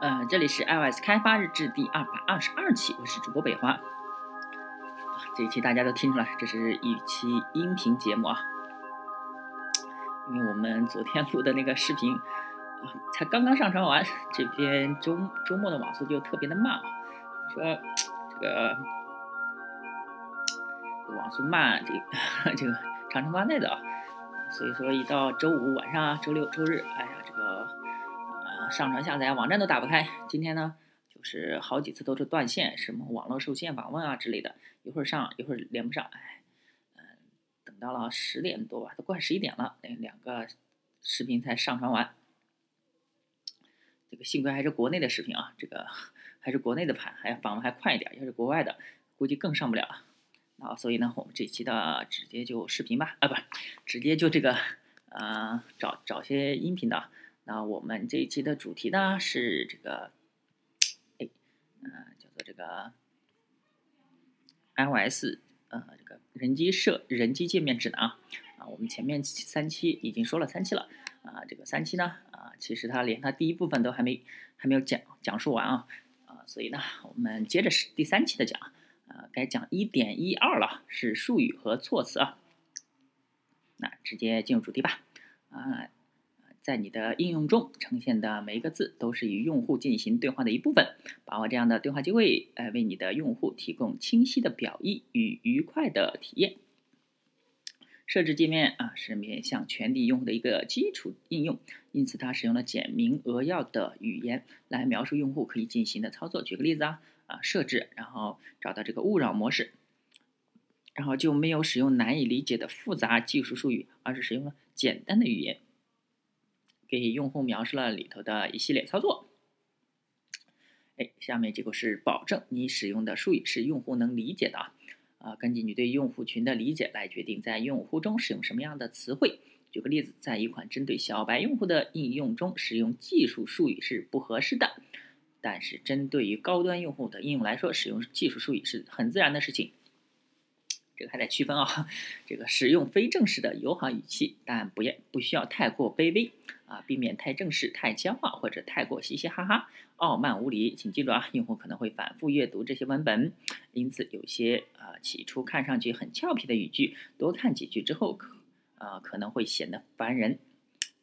呃，这里是 iOS 开发日志第二百二十二期，我是主播北华。这一期大家都听出来，这是一期音频节目啊，因为我们昨天录的那个视频啊，才刚刚上传完，这边周周末的网速就特别的慢啊，说这个网速慢，这个 这个长城关内的啊，所以说一到周五晚上啊、周六、周日，哎呀，上传下载网站都打不开，今天呢就是好几次都是断线，什么网络受限访问啊之类的，一会儿上一会儿连不上，哎，嗯，等到了十点多吧，都快十一点了，那两个视频才上传完。这个幸亏还是国内的视频啊，这个还是国内的盘，还访问还快一点，要是国外的估计更上不了。啊，所以呢，我们这期的直接就视频吧，啊，不，直接就这个，呃，找找些音频的。那我们这一期的主题呢是这个，哎，嗯，叫做这个 iOS 呃这个人机设人机界面指南啊。啊，我们前面三期已经说了三期了啊，这个三期呢啊，其实它连它第一部分都还没还没有讲讲述完啊啊，所以呢，我们接着是第三期的讲啊，该讲一点一二了，是术语和措辞啊。那直接进入主题吧啊。在你的应用中呈现的每一个字都是与用户进行对话的一部分。把握这样的对话机会，呃，为你的用户提供清晰的表意与愉快的体验。设置界面啊，是面向全体用户的一个基础应用，因此它使用了简明扼要的语言来描述用户可以进行的操作。举个例子啊，啊，设置，然后找到这个勿扰模式，然后就没有使用难以理解的复杂技术术语，而是使用了简单的语言。给用户描述了里头的一系列操作。哎，下面这个是保证你使用的术语是用户能理解的啊。啊，根据你对用户群的理解来决定在用户中使用什么样的词汇。举个例子，在一款针对小白用户的应用中，使用技术术语是不合适的。但是，针对于高端用户的应用来说，使用技术术语是很自然的事情。这个还得区分啊，这个使用非正式的友好语气，但不要不需要太过卑微啊，避免太正式、太僵化或者太过嘻嘻哈哈、傲慢无礼。请记住啊，用户可能会反复阅读这些文本，因此有些啊起初看上去很俏皮的语句，多看几句之后可啊可能会显得烦人。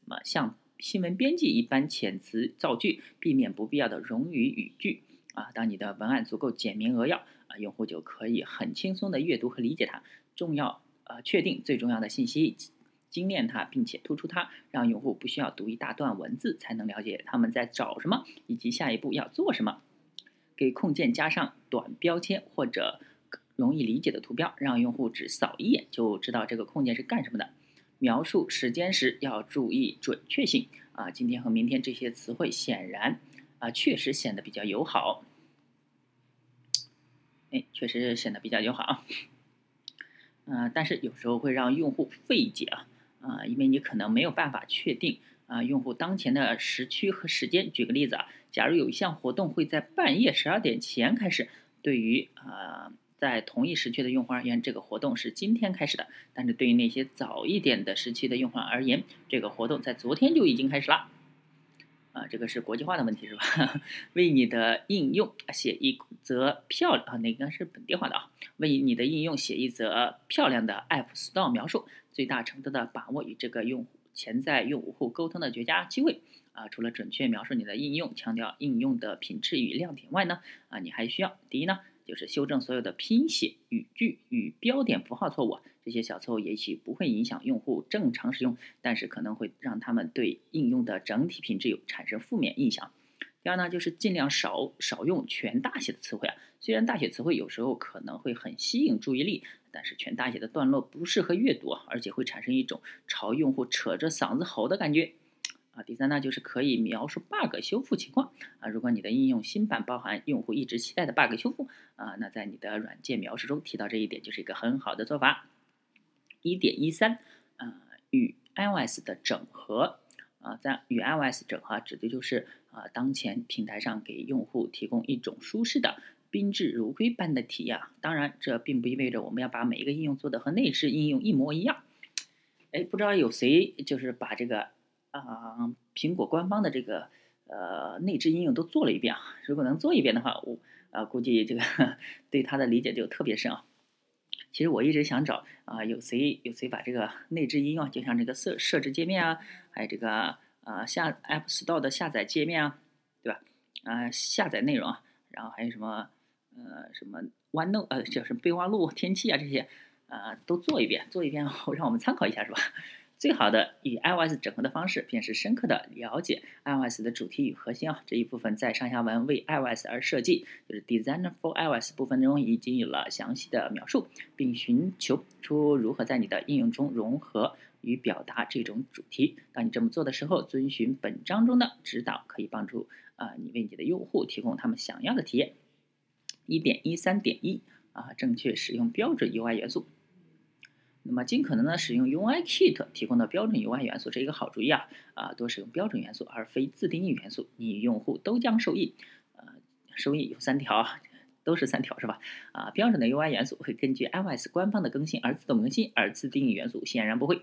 那么像新闻编辑一般遣词造句，避免不必要的冗余语句啊。当你的文案足够简明扼要。啊，用户就可以很轻松的阅读和理解它。重要呃，确定最重要的信息，精炼它，并且突出它，让用户不需要读一大段文字才能了解他们在找什么以及下一步要做什么。给控件加上短标签或者容易理解的图标，让用户只扫一眼就知道这个控件是干什么的。描述时间时要注意准确性啊，今天和明天这些词汇显然啊确实显得比较友好。哎，确实显得比较友好啊，嗯，但是有时候会让用户费解啊，啊，因为你可能没有办法确定啊用户当前的时区和时间。举个例子啊，假如有一项活动会在半夜十二点前开始，对于啊在同一时区的用户而言，这个活动是今天开始的；但是对于那些早一点的时期的用户而言，这个活动在昨天就已经开始了。啊，这个是国际化的问题是吧？为你的应用写一则漂亮啊，那应该是本地化的啊。为你的应用写一则漂亮的 App Store 描述，最大程度的把握与这个用户潜在用户沟通的绝佳机会啊。除了准确描述你的应用，强调应用的品质与亮点外呢，啊，你还需要第一呢。就是修正所有的拼写、语句与标点符号错误，这些小错误也许不会影响用户正常使用，但是可能会让他们对应用的整体品质有产生负面印象。第二呢，就是尽量少少用全大写的词汇啊。虽然大写词汇有时候可能会很吸引注意力，但是全大写的段落不适合阅读啊，而且会产生一种朝用户扯着嗓子吼的感觉。啊，第三呢，就是可以描述 bug 修复情况啊。如果你的应用新版包含用户一直期待的 bug 修复啊，那在你的软件描述中提到这一点就是一个很好的做法。一点一三，呃，与 iOS 的整合啊，在与 iOS 整合指的就是啊，当前平台上给用户提供一种舒适的宾至如归般的体验。当然，这并不意味着我们要把每一个应用做的和内置应用一模一样。哎，不知道有谁就是把这个。啊，苹果官方的这个呃内置应用都做了一遍啊。如果能做一遍的话，我啊估计这个 对它的理解就特别深啊。其实我一直想找啊，有谁有谁把这个内置应用，就像这个设设置界面啊，还有这个啊下 App Store 的下载界面啊，对吧？啊下载内容啊，然后还有什么呃什么豌豆呃叫什么备忘录、天气啊这些啊都做一遍，做一遍后让我们参考一下是吧？最好的与 iOS 整合的方式，便是深刻的了解 iOS 的主题与核心啊。这一部分在上下文为 iOS 而设计，就是 Designer for iOS 部分中已经有了详细的描述，并寻求出如何在你的应用中融合与表达这种主题。当你这么做的时候，遵循本章中的指导，可以帮助啊你为你的用户提供他们想要的体验。一点一三点一啊，正确使用标准 UI 元素。那么尽可能呢使用 UIKit 提供的标准 UI 元素是一个好主意啊啊，多使用标准元素而非自定义元素，你用户都将受益。呃，收益有三条，都是三条是吧？啊，标准的 UI 元素会根据 iOS 官方的更新而自动更新，而自定义元素显然不会。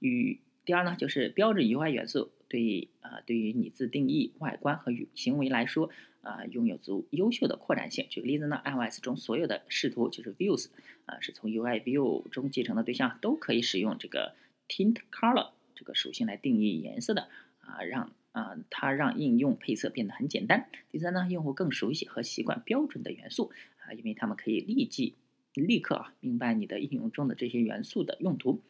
与第二呢，就是标准 UI 元素对啊，对于你自定义外观和与行为来说。啊，拥有足优秀的扩展性。举个例子呢，iOS 中所有的视图就是 Views，啊，是从 UI View 中继承的对象，都可以使用这个 Tint Color 这个属性来定义颜色的。啊，让啊，它让应用配色变得很简单。第三呢，用户更熟悉和习惯标准的元素，啊，因为他们可以立即、立刻啊明白你的应用中的这些元素的用途。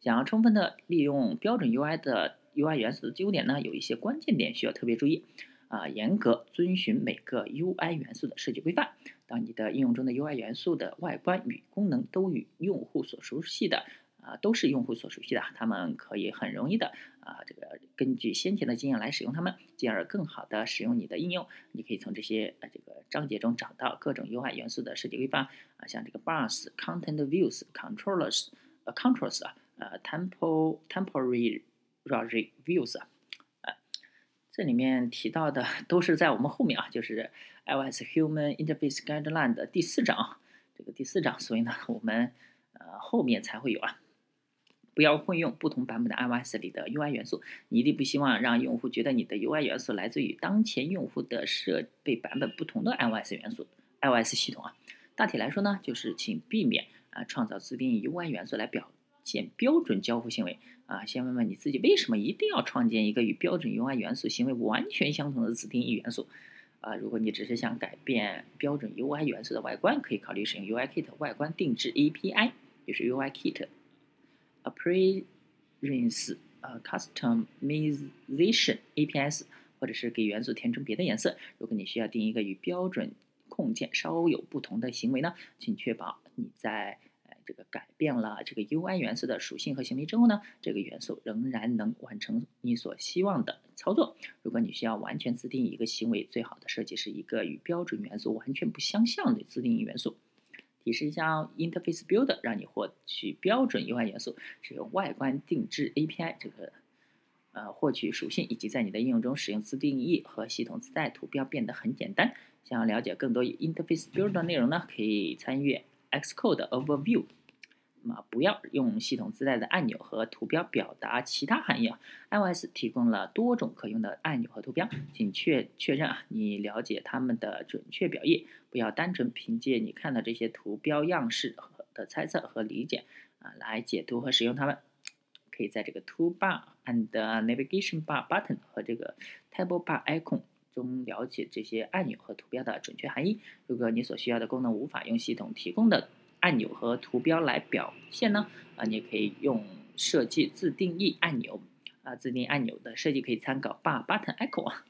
想要充分的利用标准 UI 的 UI 元素的优点呢，有一些关键点需要特别注意。啊，严格遵循每个 UI 元素的设计规范。当你的应用中的 UI 元素的外观与功能都与用户所熟悉的啊，都是用户所熟悉的，他们可以很容易的啊，这个根据先前的经验来使用它们，进而更好的使用你的应用。你可以从这些呃这个章节中找到各种 UI 元素的设计规范啊，像这个 Bars、Content Views、Controllers、呃 Controls 啊，呃 Temple Temporary rare views 啊。这里面提到的都是在我们后面啊，就是 iOS Human Interface Guideline 的第四章，这个第四章，所以呢，我们呃后面才会有啊。不要混用不同版本的 iOS 里的 UI 元素，你一定不希望让用户觉得你的 UI 元素来自于当前用户的设备版本不同的 iOS 元素 iOS 系统啊。大体来说呢，就是请避免啊创造自定义 UI 元素来表现标准交互行为。啊，先问问你自己，为什么一定要创建一个与标准 UI 元素行为完全相同的自定义元素？啊，如果你只是想改变标准 UI 元素的外观，可以考虑使用 UIKit 外观定制 API，也是 UIKit Appearance 呃 Customization APIs，或者是给元素填充别的颜色。如果你需要定一个与标准控件稍有不同的行为呢，请确保你在这个改变了这个 UI 元素的属性和行为之后呢，这个元素仍然能完成你所希望的操作。如果你需要完全自定义一个行为，最好的设计是一个与标准元素完全不相像的自定义元素。提示一下哦，Interface Builder 让你获取标准 UI 元素，使用外观定制 API 这个呃获取属性，以及在你的应用中使用自定义和系统自带图标变得很简单。想要了解更多 Interface Builder 内容呢，可以参阅。Xcode Overview，那么不要用系统自带的按钮和图标表达其他含义啊。iOS 提供了多种可用的按钮和图标，请确确认啊，你了解它们的准确表意，不要单纯凭借你看到这些图标样式和的猜测和理解啊来解读和使用它们。可以在这个 Toolbar and Navigation Bar Button 和这个 Table Bar Icon。中了解这些按钮和图标的准确含义。如果你所需要的功能无法用系统提供的按钮和图标来表现呢？啊，你也可以用设计自定义按钮。啊，自定义按钮的设计可以参考 Bar Button Echo》啊。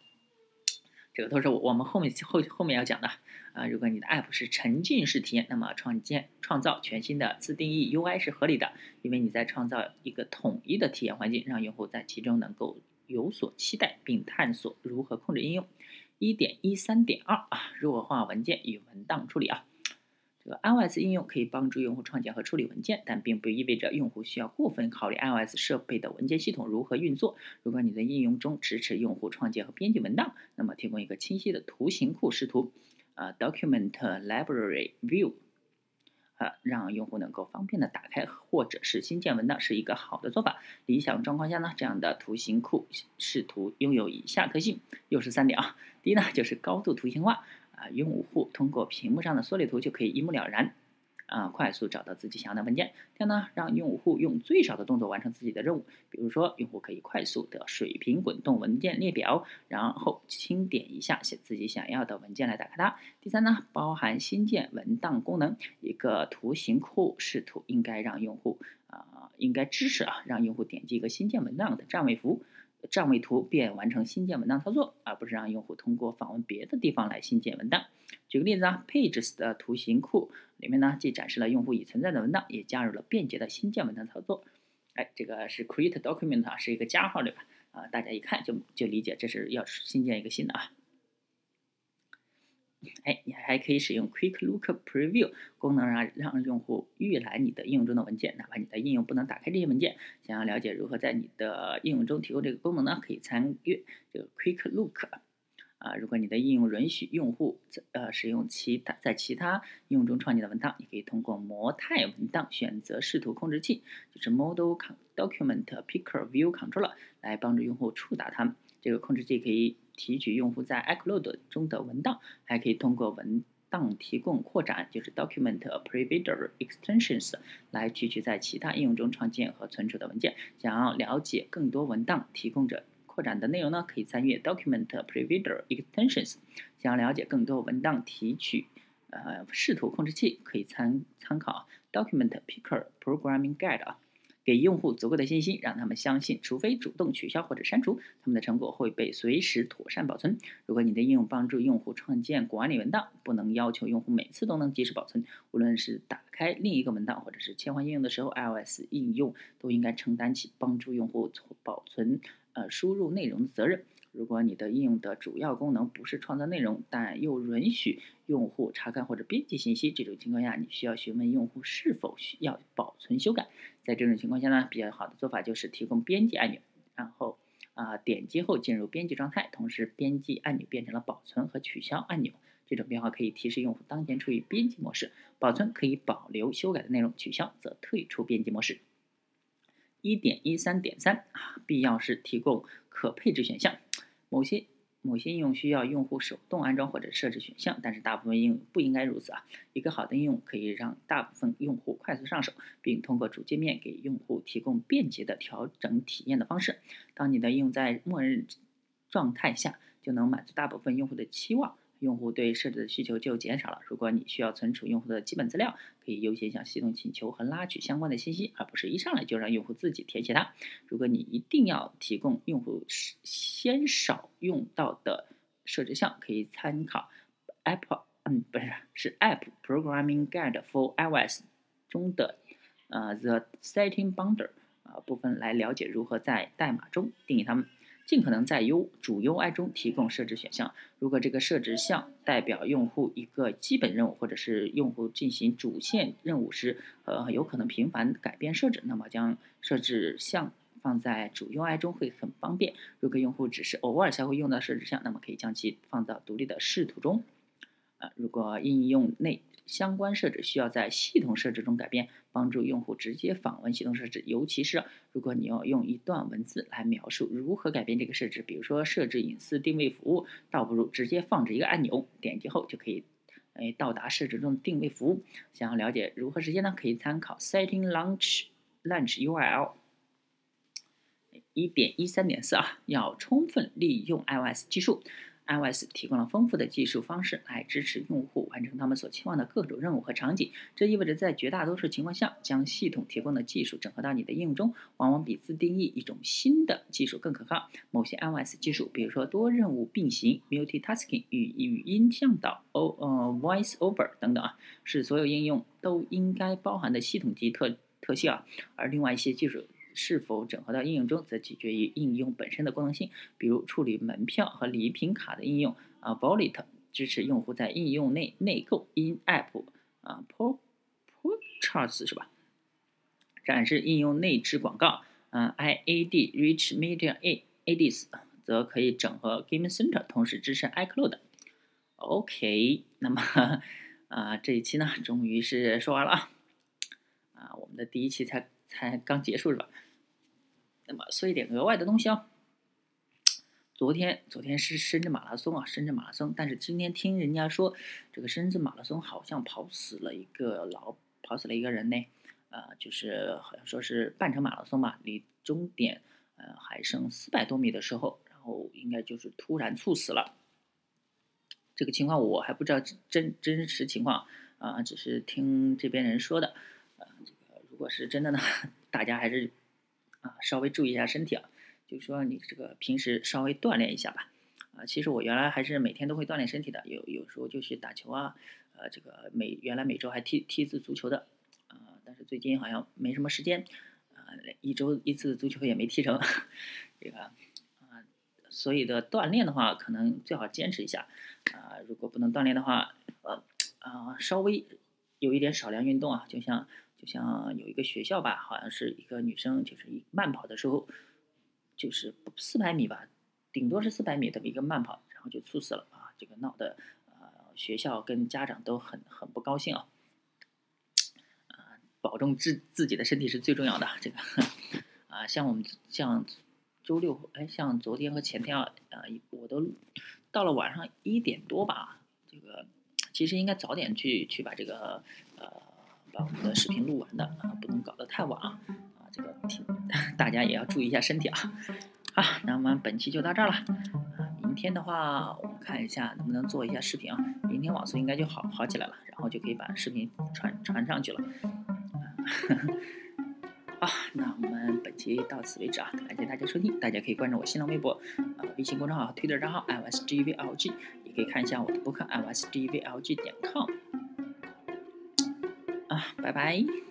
这个都是我我们后面后后面要讲的。啊，如果你的 App 是沉浸式体验，那么创建创造全新的自定义 UI 是合理的，因为你在创造一个统一的体验环境，让用户在其中能够。有所期待，并探索如何控制应用。一点一三点二啊，弱化文件与文档处理啊。这个 iOS 应用可以帮助用户创建和处理文件，但并不意味着用户需要过分考虑 iOS 设备的文件系统如何运作。如果你的应用中支持用户创建和编辑文档，那么提供一个清晰的图形库视图啊，Document Library View。啊，让用户能够方便的打开或者是新建文档是一个好的做法。理想状况下呢，这样的图形库视图拥有以下特性，又是三点啊。第一呢，就是高度图形化啊，用户通过屏幕上的缩略图就可以一目了然。啊，快速找到自己想要的文件。第二呢，让用户用最少的动作完成自己的任务。比如说，用户可以快速的水平滚动文件列表，然后轻点一下写自己想要的文件来打开它。第三呢，包含新建文档功能。一个图形库视图应该让用户啊，应该支持啊，让用户点击一个新建文档的占位符。占位图便完成新建文档操作，而不是让用户通过访问别的地方来新建文档。举个例子啊，Pages 的图形库里面呢，既展示了用户已存在的文档，也加入了便捷的新建文档操作。哎，这个是 Create Document 啊，是一个加号对吧？啊，大家一看就就理解这是要新建一个新的啊。哎，你还可以使用 Quick Look Preview 功能啊，让用户预览你的应用中的文件，哪怕你的应用不能打开这些文件。想要了解如何在你的应用中提供这个功能呢？可以参阅这个 Quick Look。啊，如果你的应用允许用户呃使用其他在其他应用中创建的文档，你可以通过模态文档选择视图控制器，就是 Model Document Picker View Controller 来帮助用户触达它们。这个控制器可以提取用户在 iCloud 中的文档，还可以通过文档提供扩展，就是 Document Provider Extensions 来提取在其他应用中创建和存储的文件。想要了解更多文档提供者扩展的内容呢，可以参阅 Document Provider Extensions。想要了解更多文档提取呃视图控制器，可以参参考 Document Picker Programming Guide 啊。给用户足够的信心，让他们相信，除非主动取消或者删除，他们的成果会被随时妥善保存。如果你的应用帮助用户创建管理文档，不能要求用户每次都能及时保存。无论是打开另一个文档，或者是切换应用的时候，iOS 应用都应该承担起帮助用户保存呃输入内容的责任。如果你的应用的主要功能不是创造内容，但又允许用户查看或者编辑信息，这种情况下，你需要询问用户是否需要保存修改。在这种情况下呢，比较好的做法就是提供编辑按钮，然后啊点击后进入编辑状态，同时编辑按钮变成了保存和取消按钮。这种变化可以提示用户当前处于编辑模式，保存可以保留修改的内容，取消则退出编辑模式。一点一三点三啊，必要时提供可配置选项。某些某些应用需要用户手动安装或者设置选项，但是大部分应用不应该如此啊。一个好的应用可以让大部分用户快速上手，并通过主界面给用户提供便捷的调整体验的方式。当你的应用在默认状态下，就能满足大部分用户的期望。用户对设置的需求就减少了。如果你需要存储用户的基本资料，可以优先向系统请求和拉取相关的信息，而不是一上来就让用户自己填写它。如果你一定要提供用户先少用到的设置项，可以参考 Apple，嗯，不是，是 App Programming Guide for iOS 中的呃 The Setting boundar 啊部分来了解如何在代码中定义它们。尽可能在 U 主 UI 中提供设置选项。如果这个设置项代表用户一个基本任务，或者是用户进行主线任务时，呃，有可能频繁改变设置，那么将设置项放在主 UI 中会很方便。如果用户只是偶尔才会用到设置项，那么可以将其放到独立的视图中。呃，如果应用内相关设置需要在系统设置中改变，帮助用户直接访问系统设置。尤其是如果你要用一段文字来描述如何改变这个设置，比如说设置隐私定位服务，倒不如直接放置一个按钮，点击后就可以，哎，到达设置中的定位服务。想要了解如何实现呢？可以参考 Setting Launch Launch URL 一点一三点四啊，要充分利用 iOS 技术。iOS 提供了丰富的技术方式来支持用户完成他们所期望的各种任务和场景。这意味着在绝大多数情况下，将系统提供的技术整合到你的应用中，往往比自定义一种新的技术更可靠。某些 iOS 技术，比如说多任务并行 （Multitasking） 与语音向导 （O 呃 Voice Over） 等等啊，是所有应用都应该包含的系统级特特性啊。而另外一些技术。是否整合到应用中，则取决于应用本身的功能性。比如处理门票和礼品卡的应用啊，Wallet 支持用户在应用内内购 In-App 啊，Pro Purchase 是吧？展示应用内置广告啊，IAD Rich Media Ads 则可以整合 Game Center，同时支持 iCloud。OK，那么。啊，这一期呢，终于是说完了啊，啊，我们的第一期才才刚结束是吧？那么说一点额外的东西啊，昨天昨天是深圳马拉松啊，深圳马拉松，但是今天听人家说，这个深圳马拉松好像跑死了一个老，跑死了一个人呢，啊，就是好像说是半程马拉松嘛，离终点呃还剩四百多米的时候，然后应该就是突然猝死了。这个情况我还不知道真真实情况啊，只是听这边人说的。如果是真的呢，大家还是啊稍微注意一下身体啊，就说你这个平时稍微锻炼一下吧。啊，其实我原来还是每天都会锻炼身体的，有有时候就去打球啊，呃，这个每原来每周还踢踢一次足球的，啊，但是最近好像没什么时间，啊，一周一次足球也没踢成，这个啊，所以的锻炼的话，可能最好坚持一下。啊，如果不能锻炼的话，呃，啊，稍微有一点少量运动啊，就像就像有一个学校吧，好像是一个女生，就是慢跑的时候，就是四百米吧，顶多是四百米的一个慢跑，然后就猝死了啊，这个闹得呃学校跟家长都很很不高兴啊，啊，保重自自己的身体是最重要的，这个 啊，像我们像周六，哎，像昨天和前天啊，啊，我都。到了晚上一点多吧，这个其实应该早点去去把这个把我们的视频录完的啊，不能搞得太晚啊啊，这个挺大家也要注意一下身体啊。好，那我们本期就到这儿了啊，明天的话我们看一下能不能做一下视频啊，明天网速应该就好好起来了，然后就可以把视频传传上去了。好，那我们本期到此为止啊！感谢大家收听，大家可以关注我新浪微博、啊微信公众号、推特账号 lsgvlg，也可以看一下我的博客 lsgvlg 点 com。啊，拜拜。